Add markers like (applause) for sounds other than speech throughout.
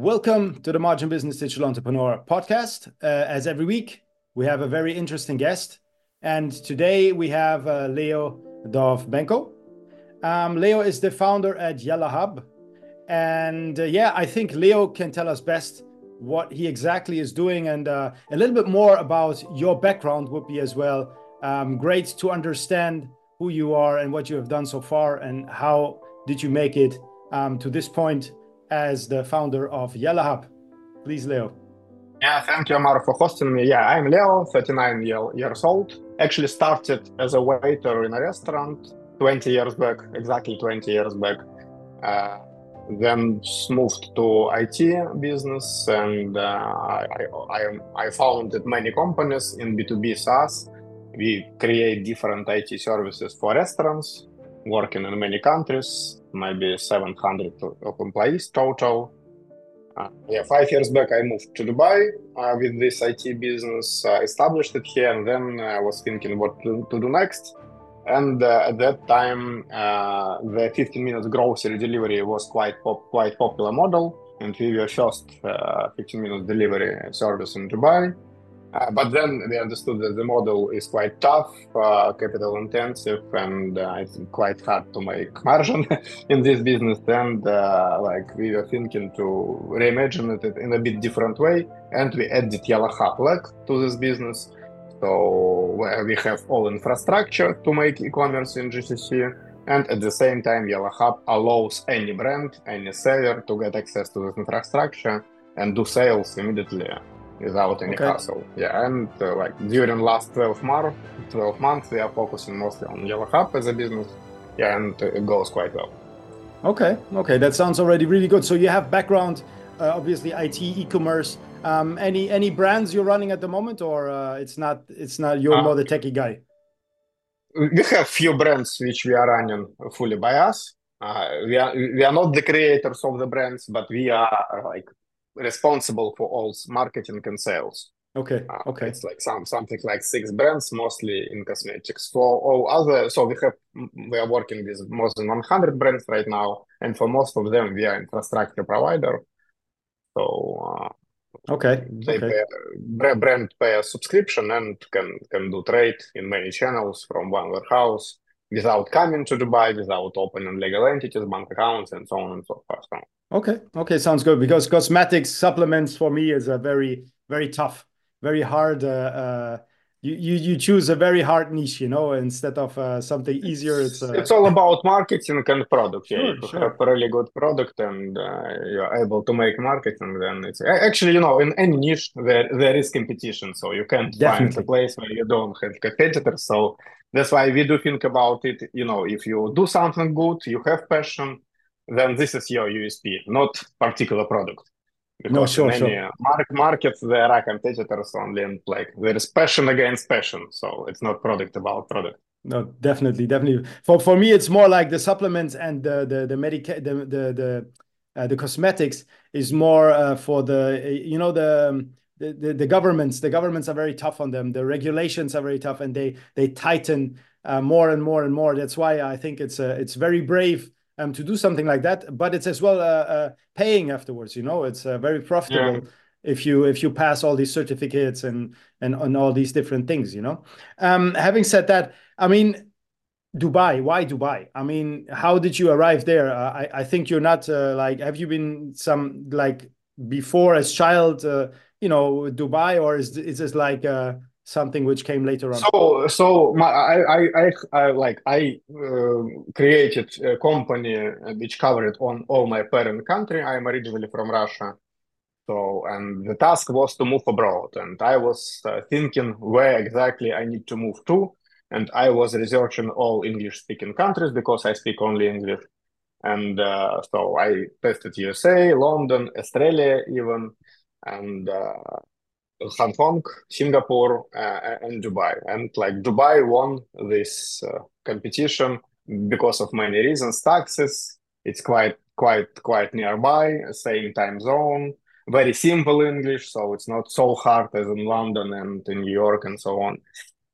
Welcome to the Margin Business Digital Entrepreneur podcast. Uh, as every week, we have a very interesting guest. And today we have uh, Leo Dovbenko. Um, Leo is the founder at YallaHub. And uh, yeah, I think Leo can tell us best what he exactly is doing and uh, a little bit more about your background would be as well. Um, great to understand who you are and what you have done so far and how did you make it um, to this point as the founder of YallaHub. Please, Leo. Yeah, thank you, Amar, for hosting me. Yeah, I'm Leo, 39 year, years old. Actually started as a waiter in a restaurant 20 years back, exactly 20 years back. Uh, then moved to IT business and uh, I, I, I founded many companies in B2B SaaS. We create different IT services for restaurants, working in many countries, maybe 700 of employees total. Uh, yeah, five years back, I moved to Dubai uh, with this IT business, uh, established it here, and then I was thinking what to, to do next. And uh, at that time, uh, the 15 minutes grocery delivery was quite pop, quite popular model, and we were first uh, 15 minutes delivery service in Dubai. Uh, but then we understood that the model is quite tough, uh, capital intensive, and uh, it's quite hard to make (laughs) margin in this business. And uh, like we were thinking to reimagine it in a bit different way, and we added YallaHub leg to this business. So we have all infrastructure to make e-commerce in GCC, and at the same time, YallaHub allows any brand, any seller to get access to this infrastructure and do sales immediately without any okay. hassle. Yeah, and uh, like during last 12 months, 12 months, we are focusing mostly on YallaHub as a business. Yeah, and it goes quite well. Okay, okay, that sounds already really good. So you have background, uh, obviously IT, e-commerce. Um, any any brands you're running at the moment, or uh, it's not it's not you're uh, more the techie guy. We have few brands which we are running fully by us. Uh, we are we are not the creators of the brands, but we are like responsible for all marketing and sales. Okay. Uh, okay. It's like some something like six brands, mostly in cosmetics. For all other, so we have we are working with more than 100 brands right now, and for most of them, we are infrastructure provider. So. Uh, okay. They okay. Pay, brand pay a subscription and can can do trade in many channels from one warehouse without coming to Dubai, without opening legal entities, bank accounts, and so on and so forth. Okay. Okay. Sounds good because cosmetics supplements for me is a very, very tough, very hard. Uh, uh, you, you you choose a very hard niche, you know, instead of uh, something easier. It's uh... it's all about marketing and product. Sure, yeah, if sure. you have a really good product and uh, you're able to make marketing, then it's actually you know in any niche there there is competition, so you can't Definitely. find a place where you don't have competitors. So that's why we do think about it. You know, if you do something good, you have passion then this is your USP, not particular product. Because no, sure, in many sure. markets there are competitors only, and like there is passion against passion, so it's not product about product. No, definitely, definitely. For for me, it's more like the supplements and the the the medica the the the, uh, the cosmetics is more uh, for the you know the, the. The, the governments the governments are very tough on them the regulations are very tough and they they tighten uh, more and more and more that's why i think it's uh, it's very brave um, to do something like that. But it's as well uh, uh, paying afterwards. You know, it's uh, very profitable yeah. if you if you pass all these certificates and and on all these different things. You know. Um, having said that, I mean. Dubai, why Dubai? I mean, how did you arrive there? Uh, I, I think you're not uh, like, have you been some like before as child, uh, you know, Dubai, or is is this like something which came later on? So, so my, I, I, I, I like I uh, created a company which covered on all my parent country. I'm originally from Russia, so and the task was to move abroad, and I was uh, thinking where exactly I need to move to, and I was researching all English-speaking countries because I speak only English, and uh, so I tested USA, London, Australia, even, and uh, Hong Kong, Singapore, uh, and Dubai. And like Dubai won this uh, competition because of many reasons. Taxes, it's quite quite quite nearby, same time zone, very simple English, so it's not so hard as in London and in New York and so on.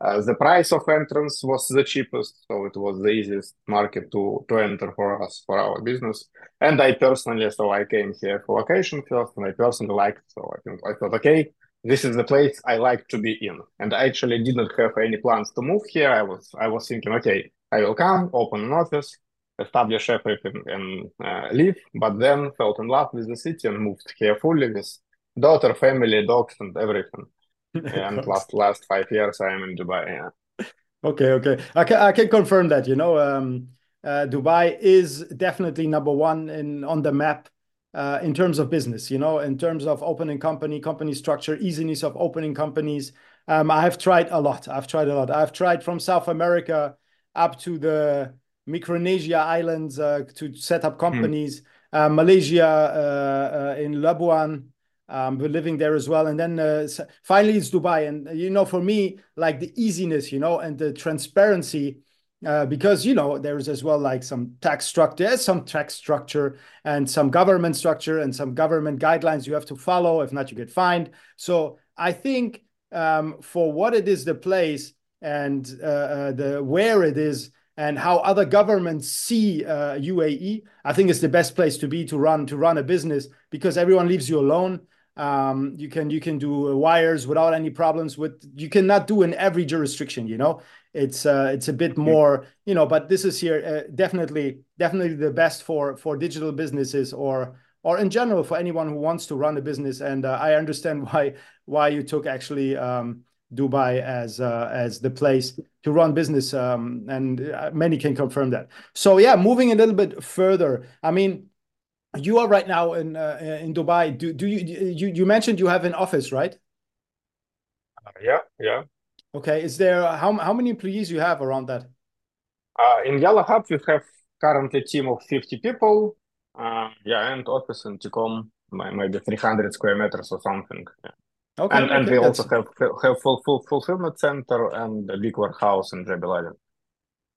Uh, the price of entrance was the cheapest, so it was the easiest market to to enter for us for our business. And I personally, so I came here for vacation first, and I personally liked. So I think I thought, okay, this is the place I like to be in. And I actually didn't have any plans to move here. I was I was thinking, okay, I will come, open an office, establish everything, and uh, leave. But then fell in love with the city and moved here fully with daughter, family, dogs, and everything (laughs) and last last five years I am in Dubai. Yeah. Okay, okay. I can I can confirm that. You know, um, uh, Dubai is definitely number one in on the map in terms of business. You know, in terms of opening company, company structure, easiness of opening companies. Um, I have tried a lot. I've tried a lot. I've tried from South America up to the Micronesia Islands uh, to set up hmm. companies. Mm. Malaysia uh, uh, in Labuan um, we're living there as well. And then uh, finally, it's Dubai. And, you know, for me, like the easiness, you know, and the transparency, uh, because, you know, there's as well like some tax structure, there's some tax structure and some government structure and some government guidelines you have to follow. If not, you get fined. So I think um, for what it is, the place and uh, uh the where it is, and how other governments see uh, UAE, I think it's the best place to be to run to run a business because everyone leaves you alone um, you can you can do uh, wires without any problems with you cannot do in every jurisdiction you know it's uh, it's a bit more you know but this is here uh, definitely definitely the best for for digital businesses or or in general for anyone who wants to run a business and uh, i understand (laughs) why why you took actually um, dubai as uh, as the place to run business um, and uh, many can confirm that so yeah moving a little bit further i mean you are right now in uh, in Dubai. Do do you you you mentioned you have an office, right? Uh, yeah, yeah. Okay. Is there how how many employees you have around that? Uh, in Yalla Hub, we have currently a team of 50 people. Uh, yeah, and office in Tecom, maybe 300 square meters or something. Yeah. Okay, and, okay, and we that's... also have have full full fulfillment center and a big warehouse in Jebel Ali.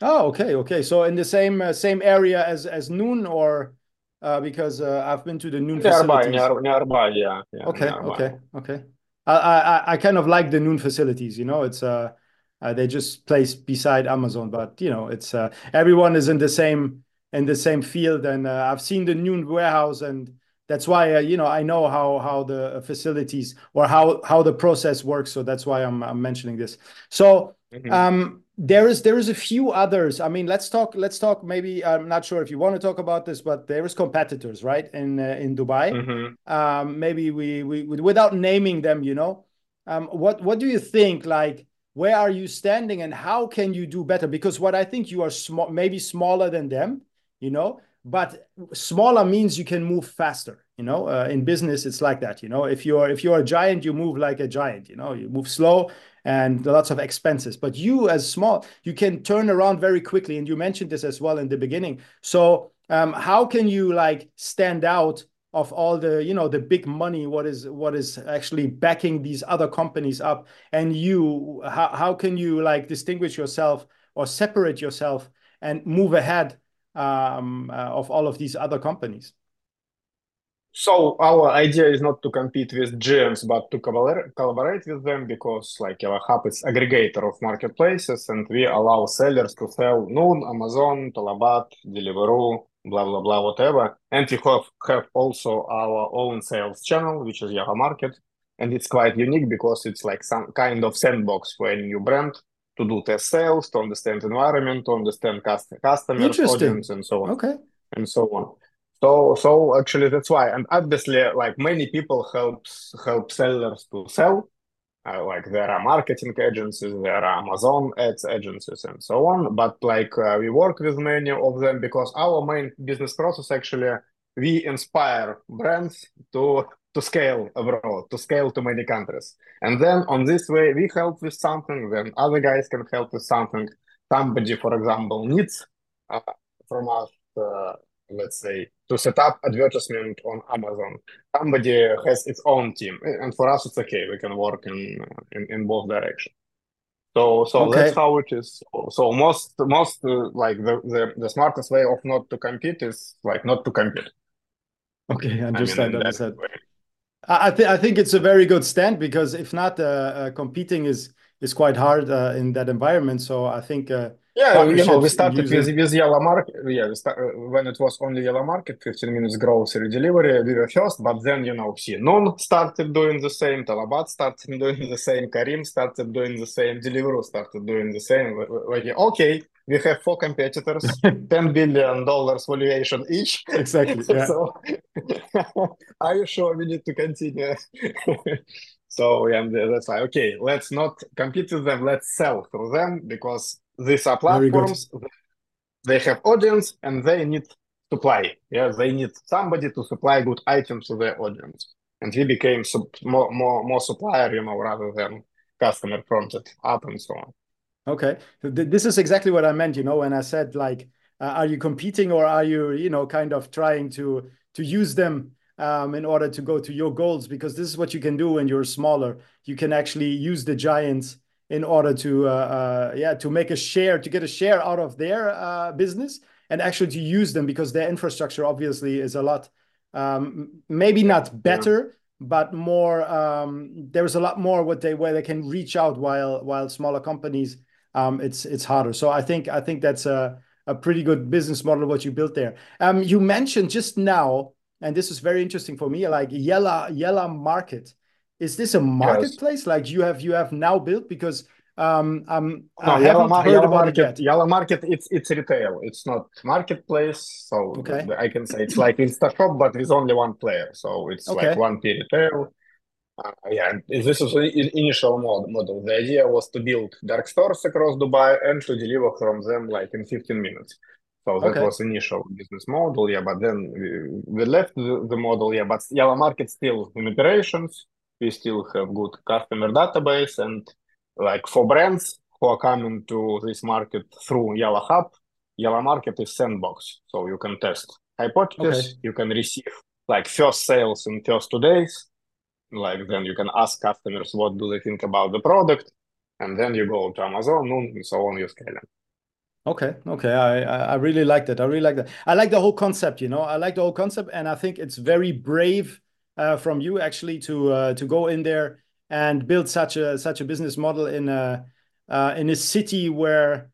Oh, okay, okay. So in the same uh, same area as as Noon, or uh, because uh, I've been to the Noon nearby, facilities. Near, nearby, yeah. yeah okay, nearby. okay, okay. I, I I kind of like the Noon facilities. You know, it's uh, uh they just placed beside Amazon, but you know, it's uh, everyone is in the same in the same field, and uh, I've seen the Noon warehouse, and that's why uh, you know I know how how the facilities or how how the process works. So that's why I'm I'm mentioning this. So. Mm-hmm. Um, there is there is a few others. I mean let's talk let's talk maybe i'm not sure if you want to talk about this but there is competitors right in uh, in dubai. Mm-hmm. um, maybe we, we without naming them you know um, what what do you think like where are you standing and how can you do better? Because what i think you are small maybe smaller than them you know but smaller means you can move faster you know uh, in business it's like that you know. If you're if you're a giant you move like a giant you know you move slow and lots of expenses. But you, as small, you can turn around very quickly. And you mentioned this as well in the beginning. So um, how can you like stand out of all the you know the big money what is what is actually backing these other companies up and you how, how can you like distinguish yourself or separate yourself and move ahead um, uh, of all of these other companies so our idea is not to compete with GMs, but to collaborate with them because like our hub is aggregator of marketplaces and we allow sellers to sell Noon, Amazon, Talabat, Deliveroo, blah, blah, blah, whatever. And we have, have also our own sales channel, which is Yalla Market. And it's quite unique because it's like some kind of sandbox for a new brand to do test sales, to understand environment, to understand customers, audience, and so on. Okay. And so on. So so actually that's why, and obviously like many people helps help sellers to sell. Uh, like there are marketing agencies, there are Amazon ads agencies, and so on. But like uh, we work with many of them because our main business process actually we inspire brands to to scale abroad, to scale to many countries, and then on this way we help with something, then other guys can help with something. Somebody, for example, needs uh, from us uh, let's say, to set up advertisement on Amazon. Somebody has its own team, and for us it's okay. We can work in in, in both directions. So so okay. that's how it is. So most most uh, like the, the the smartest way of not to compete is like not to compete. Okay, understand. I mean, understand. I, th- I think it's a very good stand because if not, uh, uh, competing is is quite hard uh, in that environment. So I think uh, yeah, you know, we started with, with Yalla Market. Yeah, start, uh, when it was only Yalla Market, 15 minutes grocery delivery, we were first. But then, you know, see, Noon started doing the same, Talabat started (laughs) doing the same, Careem started doing the same, Deliveroo started doing the same. Like, okay, we have four competitors, (laughs) $10 billion valuation each. Exactly. (laughs) Yeah. so, are you sure we need to continue? so, yeah, that's why, okay, let's not compete with them, let's sell through them because these are platforms they have audience and they need supply yeah they need somebody to supply good items to their audience. And we became more more more supplier you know rather than customer fronted up and so on. Okay. This is exactly what i meant you know when i said like uh, are you competing or are you you know kind of trying to to use them um, in order to go to your goals? Because this is what you can do when you're smaller. You can actually use the giants in order to uh, uh, yeah to make a share to get a share out of their uh, business and actually to use them because their infrastructure obviously is a lot um, maybe not better yeah. but more um, there's a lot more what they where they can reach out while while smaller companies um, it's it's harder. So i think i think that's a, a pretty good business model what you built there. Um, you mentioned just now and this is very interesting for me like yalla yalla market is this a marketplace yes. like you have you have now built because um um no, I haven't heard yellow about market, it yet. Yalla market it's it's retail it's not marketplace so okay. I can say it's like InstaShop but with only one player so it's okay. like one P retail uh, yeah this is the initial model the idea was to build dark stores across Dubai and to deliver from them like in 15 minutes so that okay. was initial business model yeah but then we, we left the, the model yeah but yalla market still in operations we still have good customer database and like for brands who are coming to this market through Yalla Hub, Yalla Market is sandbox. So you can test hypothesis, okay. you can receive like first sales in first two days. Like then you can ask customers what do they think about the product. And then you go to Amazon and so on, you scale it. Okay, okay, I I really like that. I really like that. I like the whole concept. You know, I like the whole concept, and I think it's very brave from you actually to uh, to go in there and build such a such a business model in a uh, in a city where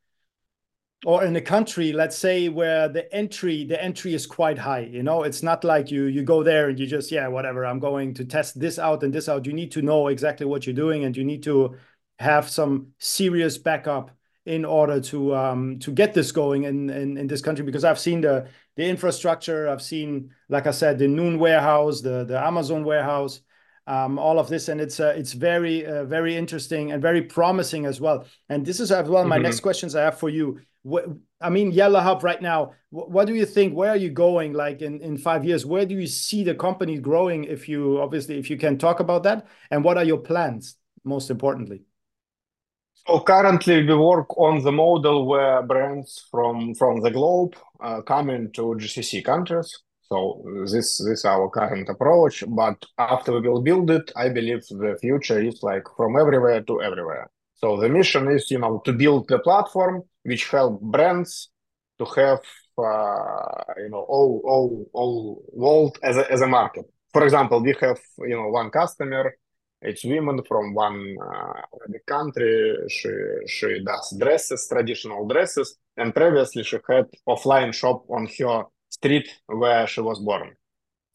or in a country let's say where the entry the entry is quite high you know? It's not like you you go there and you just yeah whatever i'm going to test this out and this out. You need to know exactly what you're doing and you need to have some serious backup in order to um, to get this going in, in in this country because I've seen the the infrastructure, I've seen like I said the Noon warehouse, the the Amazon warehouse, um, all of this, and it's uh, it's very uh, very interesting and very promising as well. And this is as well my mm-hmm. next questions I have for you. What, I mean, Yalla Hub right now. What, what do you think? Where are you going? Like in in five years, where do you see the company growing? If you obviously if you can talk about that, and what are your plans? Most importantly. So currently we work on the model where brands from from the globe uh, come into GCC countries. So this this our current approach. But after we will build it, I believe the future is like from everywhere to everywhere. So the mission is, you know, to build the platform which help brands to have, uh, you know, all all all world as a as a market. For example, we have you know one customer it's women from one uh, country. She she does dresses, traditional dresses, and previously she had offline shop on her street where she was born.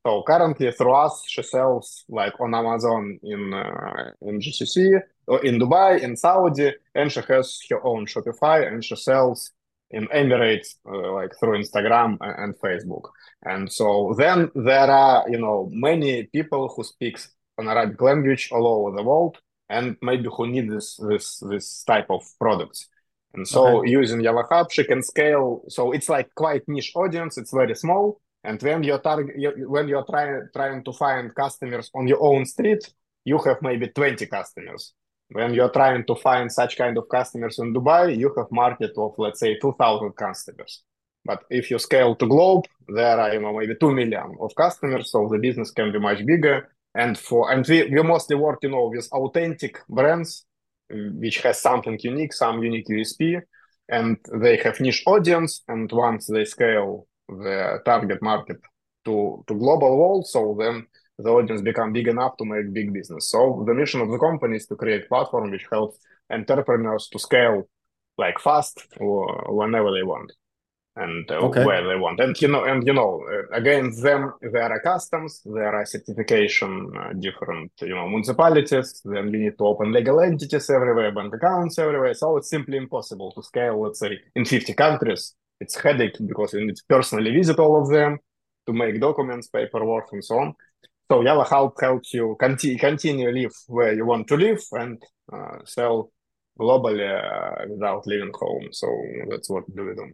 So currently through us, she sells like on Amazon in uh, in GCC, in Dubai, in Saudi, and she has her own Shopify, and she sells in Emirates uh, like through Instagram and Facebook. And so then there are you know many people who speaks on Arabic language all over the world, and maybe who need this this this type of products. And so okay. using Yalla Hub, she can scale. So it's like quite niche audience. It's very small. And when you're target, when you're trying trying to find customers on your own street, you have maybe 20 customers. When you're trying to find such kind of customers in Dubai, you have market of let's say 2,000 customers. But if you scale to globe, there are you know maybe two million of customers, so the business can be much bigger and for and we, we mostly work you know with authentic brands which has something unique some unique usp and they have niche audience and once they scale the target market to to global world so then the audience become big enough to make big business. So the mission of the company is to create platform which helps entrepreneurs to scale like fast or whenever they want and uh, okay. where they want. And you know, and you know, uh, against them there are customs, there are certification, uh, different you know municipalities. Then we need to open legal entities everywhere, bank accounts everywhere. So it's simply impossible to scale. Let's say in fifty countries, it's headache because you need to personally visit all of them to make documents, paperwork, and so on. So Yalla Hub helps you continue continue live where you want to live and uh, sell globally uh, without leaving home. So that's what we do.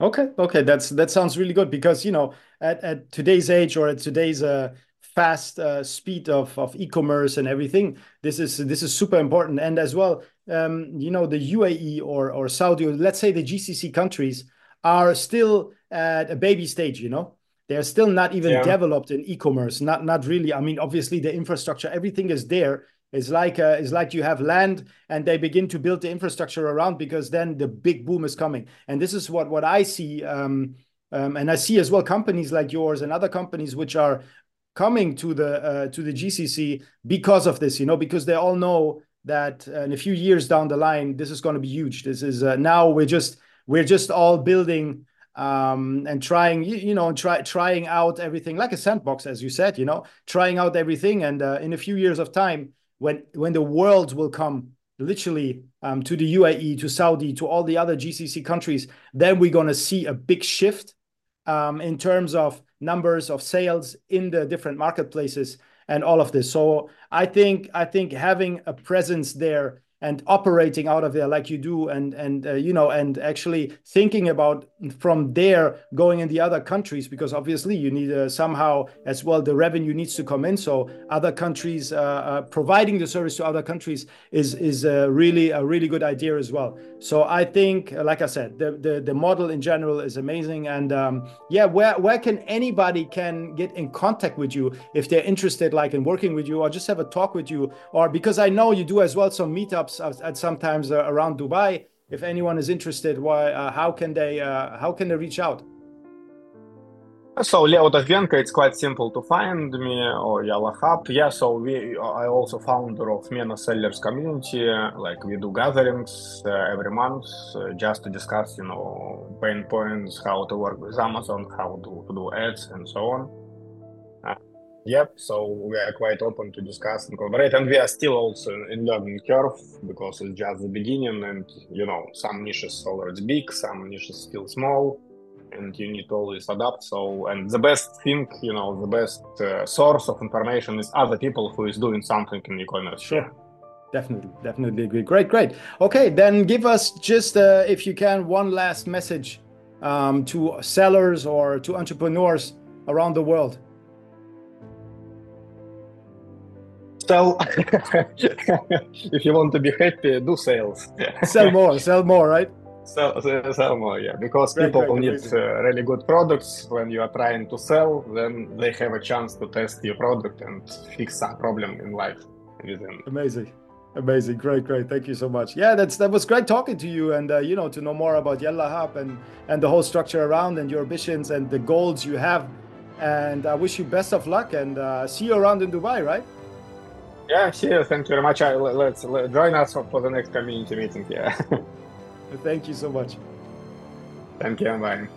Okay, okay, that's that sounds really good because you know at, at today's age or at today's uh, fast uh, speed of of e-commerce and everything, this is this is super important. And as well, um, you know, the UAE or or Saudi, or let's say the GCC countries are still at a baby stage. You know, they're still not even yeah. developed in e-commerce. Not not really. I mean, obviously the infrastructure, everything is there, it's like uh, it's like you have land and they begin to build the infrastructure around because then the big boom is coming. And this is what what I see. Um, um, and I see as well companies like yours and other companies which are coming to the uh, to the GCC because of this. You know, because they all know that uh, in a few years down the line, this is going to be huge. This is uh, now we're just we're just all building um, and trying you, you know try trying out everything like a sandbox as you said you know trying out everything and uh, in a few years of time when when the world will come literally um, to the UAE, to Saudi, to all the other GCC countries, then we're going to see a big shift um, in terms of numbers of sales in the different marketplaces and all of this. So I think I think having a presence there and operating out of there like you do and and uh, you know and actually thinking about from there going in the other countries because obviously you need uh, somehow as well the revenue needs to come in. So other countries uh, uh providing the service to other countries is is uh, really a really good idea as well. So i think like i said the the, the model in general is amazing. And um, yeah where where can anybody can get in contact with you if they're interested like in working with you or just have a talk with you? Or because i know you do as well some meetups at sometimes uh, around Dubai. If anyone is interested, why uh, how can they uh, how can they reach out? So Leo Dovbenko, it's quite simple to find me or Yalla Hub. Yeah, so we I also founder of MENA Sellers community. Like we do gatherings uh, every month uh, just to discuss, you know, pain points, how to work with Amazon, how to, to do ads, and so on. Yep. So we are quite open to discuss and collaborate, and we are still also in learning curve because it's just the beginning, and you know some niches already big, some niches still small, and you need to always adapt. So, and the best thing, you know, the best uh, source of information is other people who is doing something in e-commerce. Sure. Definitely, definitely agree. Great, great. Okay, then give us just, uh, if you can, one last message um, to sellers or to entrepreneurs around the world. Sell (laughs) if you want to be happy do sales. Sell more sell more right? Sell, sell more yeah. Because people need uh, really good products when you are trying to sell then they have a chance to test your product and fix some problem in life within. Amazing amazing. Great great. Thank you so much. Yeah that's that was great talking to you and uh, you know to know more about yalla hub and and the whole structure around and your ambitions and the goals you have. And i wish you best of luck and uh, see you around in dubai right yeah, see you. Thank you very much. I, let's let, join us for the next community meeting. Yeah. (laughs) Thank you so much. Thank you. Bye.